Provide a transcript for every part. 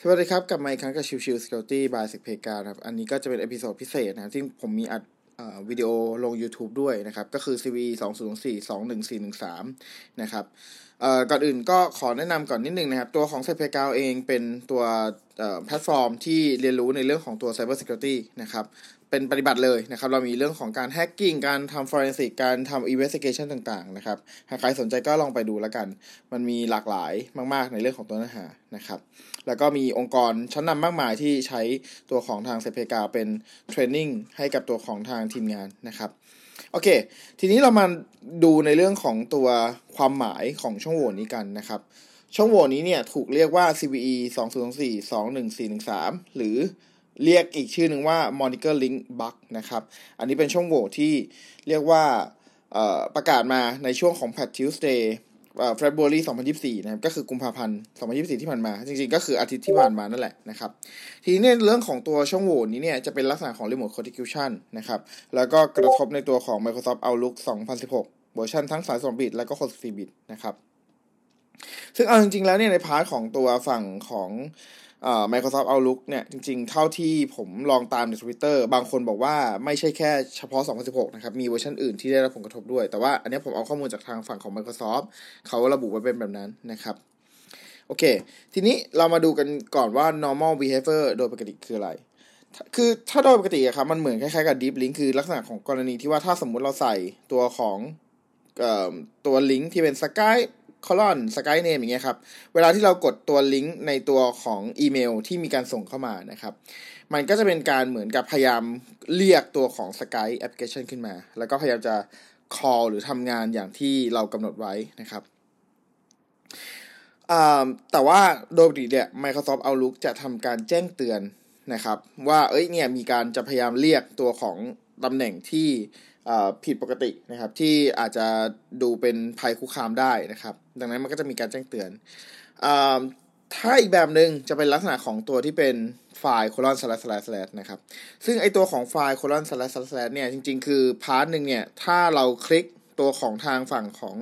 สวัสดีครับ กลับมาอีกครั้งกับชิวชิว Security by s e c p a กาครับ อันนี้ก็จะเป็น episode พิเศษนะครับที่ผมมีอัดวิดีโอลง YouTube ด้วยนะครับ ก็คือ CVE 2 0 2 4 2 1 4 1 3 นะครับก่อนอื่นก็ขอแนะนำก่อนนิดนึงนะครับ ตัวของ s e c p a กาเองเป็นตัวแพลตฟอร์มที่เรียนรู้ในเรื่องของตัว Cyber Security นะครับ เป็นปฏิบัติเลยนะครับ เรามีเรื่องของการ hacking การทำ forensic การทำ investigation ต่าง ๆ นะครับ หากใครสนใจก็ลองไปดูแล้วกัน มันมีหลากหลายมาก ๆ ในเรื่องของตัวเนื้อหานะครับ แล้วก็มีองค์กรชั้นนำมากมายที่ใช้ตัวของทางเซเพกาเป็นเทรนนิ่งให้กับตัวของทางทีมงานนะครับโอเค ทีนี้เรามาดูในเรื่องของตัวความหมายของช่องโหว่นี้กันนะครับ ช่องโหว่นี้เนี่ยถูกเรียกว่า CVE 2024 21413 หรือ เรียกอีกชื่อหนึ่งว่า Moniker Link Bug นะครับ อันนี้เป็นช่องโหว่ที่เรียกว่าประกาศมาในช่วงของ Patch Tuesday เอ่อ February 2024 นะครับ ก็คือกุมภาพันธ์ 2024 ที่ผ่านมา จริงๆ ก็คืออาทิตย์ที่ผ่านมานั่นแหละนะครับ ทีนี้เรื่องของตัวช่องโหว่นี้เนี่ยจะเป็นลักษณะของ Remote Code Execution นะครับ แล้วก็กระทบในตัวของ Microsoft Outlook 2016 เวอร์ชันทั้ง 32 บิต แล้วก็ 64 บิตนะครับ ซึ่งเอาจริงๆ แล้วเนี่ยใน part ของตัวฝั่งของ Microsoft Outlook เนี่ยจริงๆ เท่าที่ผมลองตามใน Twitter บางคนบอกว่าไม่ใช่แค่เฉพาะ 2016 นะครับ มีเวอร์ชันอื่นที่ได้รับผลกระทบด้วย แต่ว่าอันนี้ผมเอาข้อมูลจากทางฝั่งของ Microsoft เขาระบุไว้เป็นแบบนั้นนะครับโอเค ทีนี้เรามาดูกันก่อนว่า normal behavior โดยปกติคืออะไร คือถ้าโดยปกติอะครับมันเหมือนคล้ายๆกับ deep link คือลักษณะของกรณีที่ว่าถ้าสมมุติเราใส่ตัวของตัวลิงก์ที่เป็น Skype colon Skype name อย่างเงี้ยครับ เวลาที่เรากดตัวลิงก์ในตัวของอีเมลที่มีการส่งเข้ามานะครับ มันก็จะเป็นการเหมือนกับพยายามเรียกตัวของ Skype application ขึ้นมา แล้วก็พยายามจะ call หรือทำงานอย่างที่เรากำหนดไว้นะครับแต่ว่าโดยปกติเนี่ย Microsoft Outlook จะทำการแจ้งเตือนนะครับ ว่าเอ้ยเนี่ยมีการจะพยายามเรียกตัวของตำแหน่งที่ ผิดปกตินะครับ ที่อาจจะดูเป็นภัยคุกคามได้นะครับ ดังนั้นมันก็จะมีการแจ้งเตือนอถ้าอีกแบบหนึ่งจะเป็นลักษณะของตัวที่เป็นไฟล์ colon slash slash slash นะครับ ซึ่งไอตัวของไฟล์ colon slash slash slash เนี่ยจริงๆ คือ part หนึ่งเนี่ย ถ้าเราคลิกตัวของทางฝั่งของ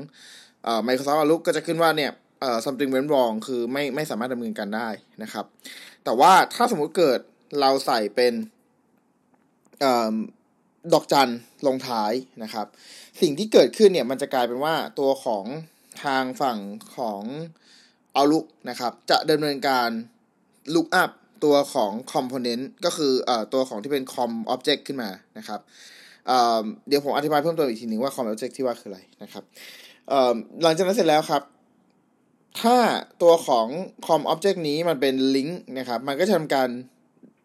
เอ่อ Microsoft Outlook ก็จะขึ้นว่าเนี่ยเอ่อ something went wrong คือไม่ไม่สามารถดำเนินการได้นะครับ แต่ว่าถ้าสมมุติเกิดเราใส่เป็นเอ่อ ดอกจันลงท้ายนะครับ สิ่งที่เกิดขึ้นเนี่ยมันจะกลายเป็นว่าตัวของทางฝั่งของเอาลุกนะครับ จะดำเนินการ look up ตัวของ component ก็คือเอ่อตัวของที่เป็น com object ขึ้นมานะครับเอ่อเดี๋ยวผมอธิบายเพิ่มเติมอีกทีหนึ่งว่า com object ที่ว่าคืออะไรนะครับเอ่อหลังจากนั้นเสร็จแล้วครับ ถ้าตัวของ com object นี้มันเป็น link นะครับ มันก็จะทำการ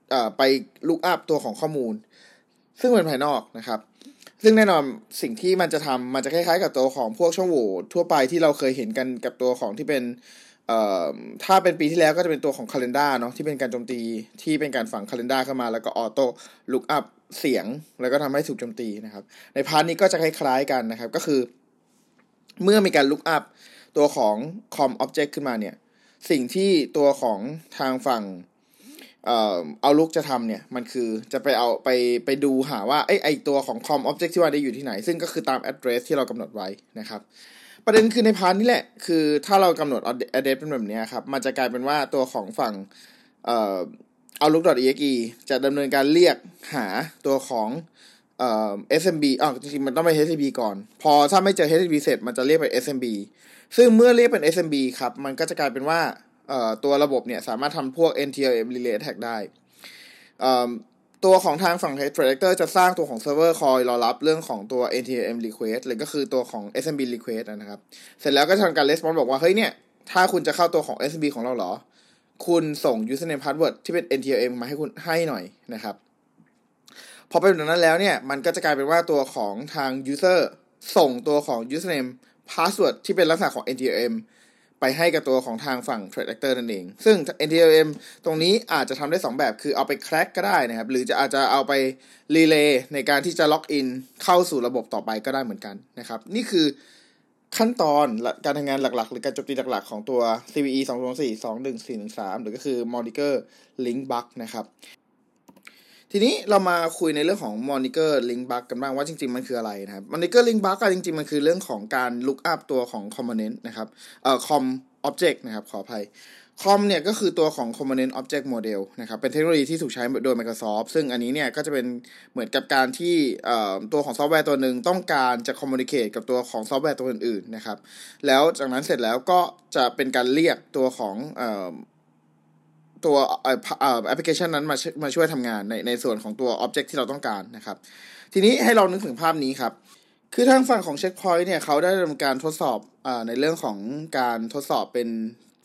เอ่อไป look up ตัวของข้อมูล ซึ่งเป็นภายนอกนะครับ ซึ่งแน่นอนสิ่งที่มันจะทำมันจะคล้ายๆ กับตัวของพวกช่องโหว่ทั่วไปที่เราเคยเห็นกันกับตัวของที่เป็นถ้าเป็นปีที่แล้วก็จะเป็นตัวของคาล endar เนาะที่เป็นการโจมตีที่เป็นการฝังคาล endar เข้ามา แล้วก็ auto look up เสียง แล้วก็ทำให้ถูกโจมตีนะครับ ใน part นี้ก็จะคล้ายๆกันนะครับ ก็คือ เมื่อมีการ look up ตัวของ COM object ขึ้นมาเนี่ย สิ่งที่ตัวของทางฝั่ง Outlook จะทำเนี่ยมันคือจะไปเอาไปไปดูหาว่าไอไอตัวของ COM object ที่ว่าได้อยู่ที่ไหน ซึ่งก็คือตาม address ที่เรากำหนดไว้นะครับประเด็นคือใน part นี้แหละ คือถ้าเรากำหนด address เป็นแบบนี้ครับ มันจะกลายเป็นว่าตัวของฝั่งเอ่อ outlook.exe จะดำเนินการเรียกหาตัวของเอ่อ SMB อ๋อจริงๆมันต้องไป SMB ก่อน พอถ้าไม่เจอ SMB เสร็จมันจะเรียกไป SMB ซึ่งเมื่อเรียกเป็น SMB ครับ มันก็จะกลายเป็นว่า ตัวระบบเนี่ยสามารถทำพวก NTLM relay attack ได้ตัวของทางฝั่ง Threat Actor จะสร้างตัวของเซิร์ฟเวอร์คอยรอรับเรื่องของตัว NTLM request หรือก็คือตัวของ SMB request นะครับ เสร็จแล้วก็ทำการ response บอกว่า เฮ้ยเนี่ย ถ้าคุณจะเข้าตัวของ SMB ของเราเหรอ คุณส่ง username password ที่เป็น NTLM มาให้คุณให้หน่อยนะครับ พอเป็นแบบนั้นแล้วเนี่ย มันก็จะกลายเป็นว่าตัวของทาง user ส่งตัวของ username password ที่เป็นลักษณะของ NTLM ไปให้กับตัวของทางฝั่ง Threat Actor นั่นเอง ซึ่ง NTLM ตรงนี้อาจจะทำได้ 2 แบบคือเอาไปแคร็กก็ได้นะครับ หรือจะอาจจะเอาไปรีเลย์ในการที่จะล็อกอินเข้าสู่ระบบต่อไปก็ได้เหมือนกันนะครับ นี่คือขั้นตอนการทำงานหลักๆ หรือการโจมตีหลักๆ ของตัว CVE 2 2 4 2 1 4 1 3 หรือก็คือ Moniker Link Bug นะครับ ทีนี้เรามาคุยในเรื่องของ moniker link bug กันบ้างว่าจริงๆ มันคืออะไรนะครับ moniker link bug จริงๆ มันคือเรื่องของการ look up ตัวของ component นะครับเอ่อ com object นะครับขออภัย COM เนี่ยก็คือตัวของ Component Object Model นะครับเป็นเทคโนโลยีที่ถูกใช้โดย Microsoft ซึ่งอันนี้เนี่ยก็จะเป็นเหมือนกับการที่ตัวของซอฟต์แวร์ตัวหนึ่งต้องการจะ communicate กับตัวของซอฟต์แวร์ตัวอื่นๆนะครับแล้วจากนั้นเสร็จแล้วก็จะเป็นการเรียกตัวของ ตัวแอปพลิเคชันนั้นมามาช่วยทำงานในในส่วนของตัว Object ที่เราต้องการนะครับ ทีนี้ให้เรานึกถึงภาพนี้ครับ คือทางฝั่งของ Check Point เนี่ยเขาได้ดำเนินการทดสอบอในเรื่องของการทดสอบเป็น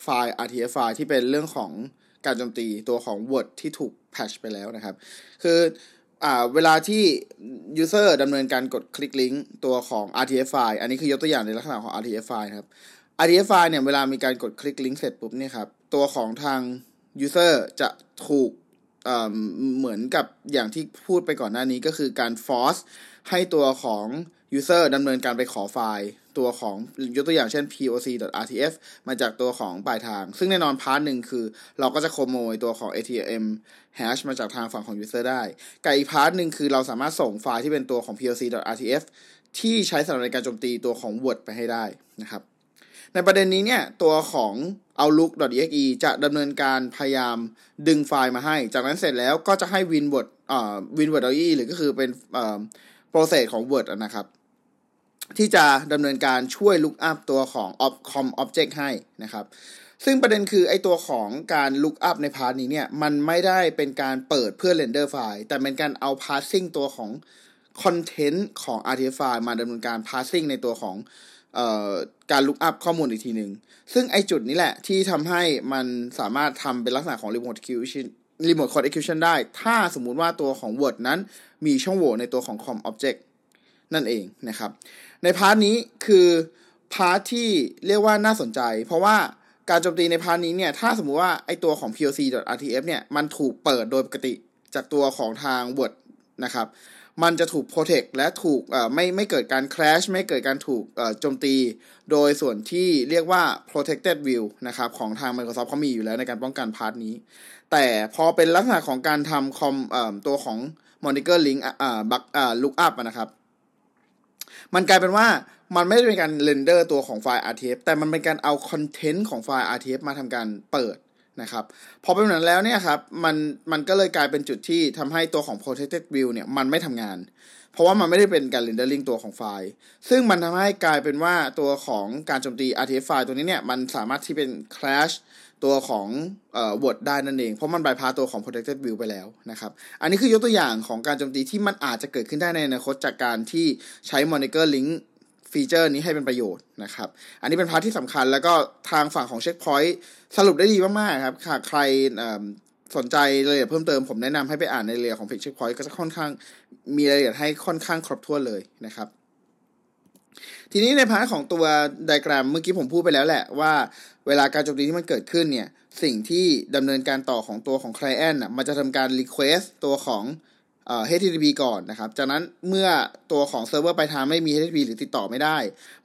ไฟล์ RTF ไฟล์ที่เป็นเรื่องของการโจมตีตัวของ Word ที่ถูก patch ไปแล้วนะครับ คืออเวลาที่ user ดำเนินการกดคลิกลิงก์ตัวของ RTF ไฟล์อันนี้คือยกตัวอย่างในลักษณะของ RTF ไฟล์ครับ RTF ไฟล์เนี่ยเวลามีการกดคลิกลิงก์เสร็จปุ๊บเนี่ยครับ ตัวของทาง user จะถูกเหมือนกับอย่างที่พูดไปก่อนหน้านี้ก็คือการ force ให้ตัวของ user ดำเนินการไปขอไฟล์ตัวของยกตัวอย่างเช่น poc.rtf มาจากตัวของปลายทาง ซึ่งแน่นอน part หนึ่งคือเราก็จะขโมยตัวของ NTLM hash มาจากทางฝั่งของ user ได้กับอีก part หนึ่งคือเราสามารถส่งไฟล์ที่เป็นตัวของ poc.rtf ที่ใช้สำหรับในการโจมตีตัวของ word ไปให้ได้นะครับ ในประเด็นนี้เนี่ยตัวของ outlook.exe จะดำเนินการพยายามดึงไฟล์มาให้ จากนั้นเสร็จแล้วก็จะให้ winword อ่า winword.exe หรือก็คือเป็นอ่า process ของ word นะครับ ที่จะดำเนินการช่วย look up ตัวของ com object ให้นะครับซึ่งประเด็นคือไอตัวของการ look up ใน part นี้เนี่ย มันไม่ได้เป็นการเปิดเพื่อ render ไฟล์ แต่เป็นการเอา passing ตัวของ content ของ RTF ไฟล์มาดำเนินการ passing ในตัวของออการ look up ข้อมูลอีกทีหนึ่ง ซึ่งไอจุดนี้แหละที่ทำให้มันสามารถทำเป็นลักษณะของ remote execution remote code execution ได้ ถ้าสมมุติว่าตัวของ Word นั้นมีช่องโหว่ในตัวของ com object นั่นเองนะครับ ใน part นี้คือ part ที่เรียกว่าน่าสนใจ เพราะว่าการโจมตีใน part นี้เนี่ย ถ้าสมมุติว่าไอตัวของ poc.rtf เนี่ย มันถูกเปิดโดยปกติจากตัวของทาง Word นะครับ มันจะถูก protect และถูกไม่ไม่เกิดการ crash ไม่เกิดการถูกโจมตี โดยส่วนที่เรียกว่า protected view นะครับของทาง Microsoft เขามีอยู่แล้วในการป้องกัน part นี้ แต่พอเป็นลักษณะของการทำคอมตัวของ monitor link บักอ่า look up นะครับ มันกลายเป็นว่ามันไม่ได้เป็นการ render ตัวของไฟล์ RTF แต่มันเป็นการเอา content ของไฟล์ RTF มาทำการเปิด นะครับพอเป็นแบบนั้นแล้วเนี่ยครับมันมันก็เลยกลายเป็นจุดที่ทำให้ตัวของ protected view เนี่ยมันไม่ทำงาน เพราะว่ามันไม่ได้เป็นการ rendering ตัวของไฟล์ ซึ่งมันทำให้กลายเป็นว่าตัวของการโจมตี RTF ไฟล์ตัวนี้เนี่ยมันสามารถที่เป็น crash ตัวของเอ่อ Word ได้นั่นเอง เพราะมันบายพาตัวของ protected view ไปแล้วนะครับ อันนี้คือยกตัวอย่างของการโจมตีที่มันอาจจะเกิดขึ้นได้ในอนาคตจากการที่ใช้ moniker link ฟีเจอร์นี้ให้เป็นประโยชน์นะครับ อันนี้เป็น part ที่สำคัญแล้วก็ทางฝั่งของ Checkpoint สรุปได้ดีมากๆครับหากใครสนใจรายละเอียดเพิ่มเติมผมแนะนำให้ไปอ่านในรายละเอียดของเพจ Checkpoint ก็จะค่อนข้างมีรายละเอียดให้ค่อนข้างครบถ้วนเลยนะครับ ทีนี้ใน part ของตัวไดแกรมเมื่อกี้ผมพูดไปแล้วแหละว่าเวลาการโจมตีที่มันเกิดขึ้นเนี่ยสิ่งที่ดำเนินการต่อของตัวของ Client อะมันจะทำการ Request ตัวของ HTTP ก่อนนะครับ จากนั้นเมื่อตัวของเซิร์ฟเวอร์ปลายทางไม่มี HTTP หรือติดต่อไม่ได้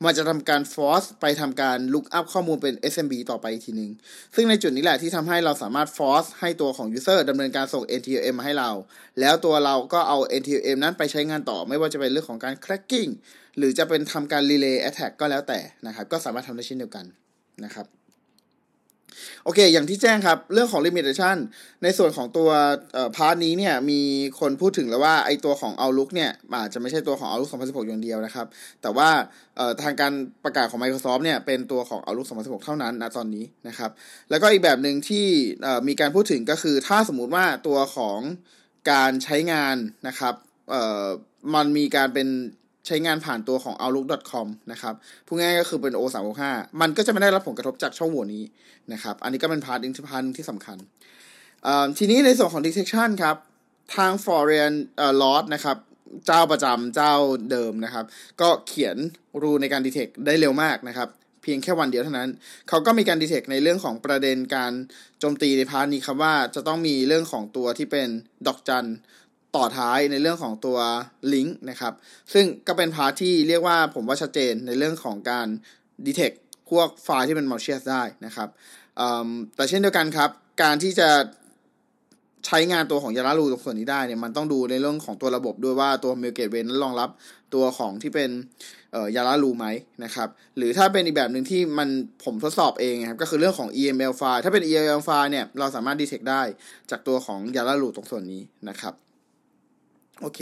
มันจะทำการ force ไปทำการ look up ข้อมูลเป็น SMB ต่อไปอีกทีนึง ซึ่งในจุดนี้แหละที่ทำให้เราสามารถ force ให้ตัวของ user ดำเนินการส่ง NTLM มาให้เรา แล้วตัวเราก็เอา NTLM นั้นไปใช้งานต่อ ไม่ว่าจะเป็นเรื่องของการ cracking หรือจะเป็นทำการ relay attack ก็แล้วแต่นะครับ ก็สามารถทำได้เช่นเดียวกันนะครับ โอเค อย่างที่แจ้งครับ เรื่องของ limitation ในส่วนของตัว part นี้เนี่ย มีคนพูดถึงแล้วว่าไอตัวของ Outlook เนี่ย อาจจะไม่ใช่ตัวของ Outlook 2016 อย่างเดียวนะครับ แต่ว่าทางการประกาศของ Microsoft เนี่ย เป็นตัวของ Outlook 2016 เท่านั้นนะตอนนี้นะครับ แล้วก็อีกแบบหนึ่งที่มีการพูดถึงก็คือ ถ้าสมมุติว่าตัวของการใช้งานนะครับมันมีการเป็น ใช้งานผ่านตัวของ outlook.com นะครับพูดง่ายก็คือเป็น O365 มันก็จะไม่ได้รับผลกระทบจากช่องโหว่นี้นะครับ อันนี้ก็เป็น part อีก part ที่สำคัญ ทีนี้ในส่วนของ detection ครับ ทาง Florian Roth นะครับเจ้าประจำเจ้าเดิมนะครับ ก็เขียน rule ในการ detect ได้เร็วมากนะครับ เพียงแค่วันเดียวเท่านั้น เขาก็มีการ detect ในเรื่องของประเด็นการโจมตีใน part นี้ครับว่าจะต้องมีเรื่องของตัวที่เป็นดอกจัน ต่อท้ายในเรื่องของตัวลิงก์นะครับ ซึ่งก็เป็น part ที่เรียกว่าผมว่าชัดเจนในเรื่องของการ detect พวกไฟล์ที่เป็น malicious ได้นะครับแต่เช่นเดียวกันครับ การที่จะใช้งานตัวของยาลารูตรงส่วนนี้ได้เนี่ยมันต้องดูในเรื่องของตัวระบบด้วยว่าตัว Mail Gateway นั้นรองรับตัวของที่เป็นยาลารูไหมนะครับหรือถ้าเป็นอีกแบบหนึ่งที่มันผมทดสอบเองครับก็คือเรื่องของ EML ไฟล์ถ้าเป็น EML ไฟล์เนี่ยเราสามารถดีเทคได้จากตัวของยาลารูตรงส่วนนี้นะครับ โอเค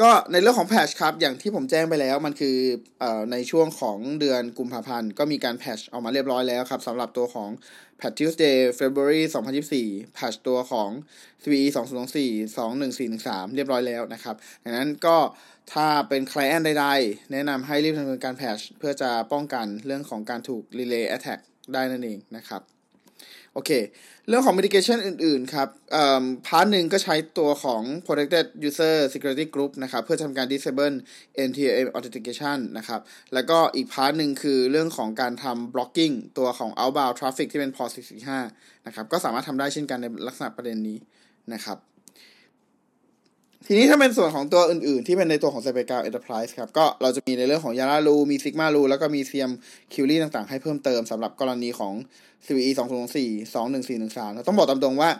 ก็ในเรื่องของแพชครับ อย่างที่ผมแจ้งไปแล้ว มันคืออในช่วงของเดือนกุมภาพันธ์ ก็มีการแพชออกมาเรียบร้อยแล้วครับสำหรับตัวของ Patch Tuesday February 2024 Patch ตัวของ CVE 2024 21413 เรียบร้อยแล้วนะครับ ดังนั้นก็ถ้าเป็น client ใดๆ แนะนำให้รีบดำเนินการแพชเพื่อจะป้องกันเรื่องของการถูก relay attack ได้นั่นเองนะครับ โอเค เรื่องของ mitigation อื่น ๆ ครับพาร์ทหนึ่งก็ใช้ตัวของ protected user security group นะครับ เพื่อทำการ disable NTM authentication นะครับ แล้วก็อีก part หนึ่งคือเรื่องของการทำ blocking ตัวของ outbound traffic ที่เป็น port 445 นะครับ ก็สามารถทำได้เช่นกันในลักษณะประเด็นนี้นะครับ ทีนี้ถ้าเป็นส่วนของตัวอื่นๆ ที่เป็นในตัวของ c y b e r g r o u n d Enterprise ครับ ก็เราจะมีในเรื่องของ Yara rule มี Sigma rule แล้วก็มี CM q u e r y ต่างๆ ให้เพิ่มเติมสำหรับกรณีของ CVE 2024 21413ต้องบอกตามตรงว่า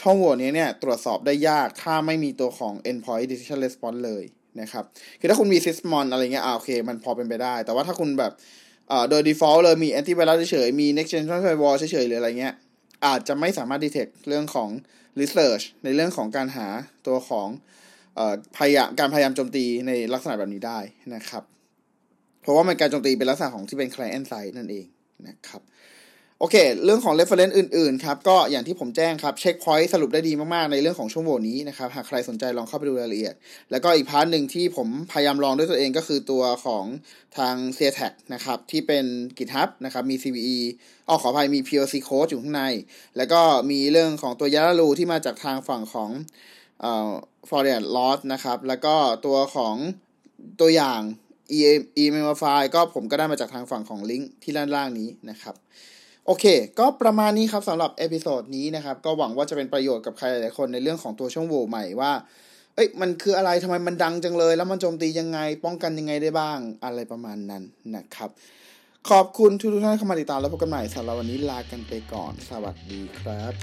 ช่องโหว่นี้เนี่ย ตรวจสอบได้ยากถ้าไม่มีตัวของ Endpoint Detection Response เลยนะครับ คือถ้าคุณมี Sysmon อะไรเงี้ยอ่าโอเค มันพอเป็นไปได้ แต่ว่าถ้าคุณแบบโดย default เลยมี antivirus เฉยๆมี next generation firewall เฉยๆหรืออะไรเงี้ยอาจจะไม่สามารถ detect เรื่องของ research ในเรื่องของการหาตัวของพยายามการพยายามโจมตีในลักษณะแบบนี้ได้นะครับ เพราะว่ามันการโจมตีเป็นลักษณะของที่เป็น client side นั่นเองนะครับ โอเค เรื่องของ reference อื่น ๆ ครับ ก็อย่างที่ผมแจ้งครับ เช็คพอยต์สรุปได้ดีมาก ๆ ในเรื่องของช่วงโหว่นี้นะครับ หากใครสนใจลองเข้าไปดูรายละเอียด แล้วก็อีก part หนึ่งที่ผมพยายามลองด้วยตัวเองก็คือตัวของทาง c t a g นะครับ ที่เป็น GitHub นะครับ มี CVE อ๋อขออภัยมี POC code อยู่ข้างใน แล้วก็มีเรื่องของตัว Yara rule ที่มาจากทางฝั่งของเอ่อ f o r e n loss นะครับ แล้วก็ตัวของตัวอย่าง e email file ก็ผมก็ได้มาจากทางฝั่งของลิงก์ที่ด้านล่างนี้นะครับ โอเค ก็ประมาณนี้ครับสำหรับ episode นี้นะครับ ก็หวังว่าจะเป็นประโยชน์กับใครหลายคนในเรื่องของตัวช่องโหว่ใหม่ว่า เอ้ย มันคืออะไรทำไมมันดังจังเลย แล้วมันโจมตียังไง ป้องกันยังไงได้บ้าง อะไรประมาณนั้นนะครับ ขอบคุณทุกท่านเข้ามาติดตามแล้วพบกันใหม่สำหรับวันนี้ลากันไปก่อน สวัสดีครับ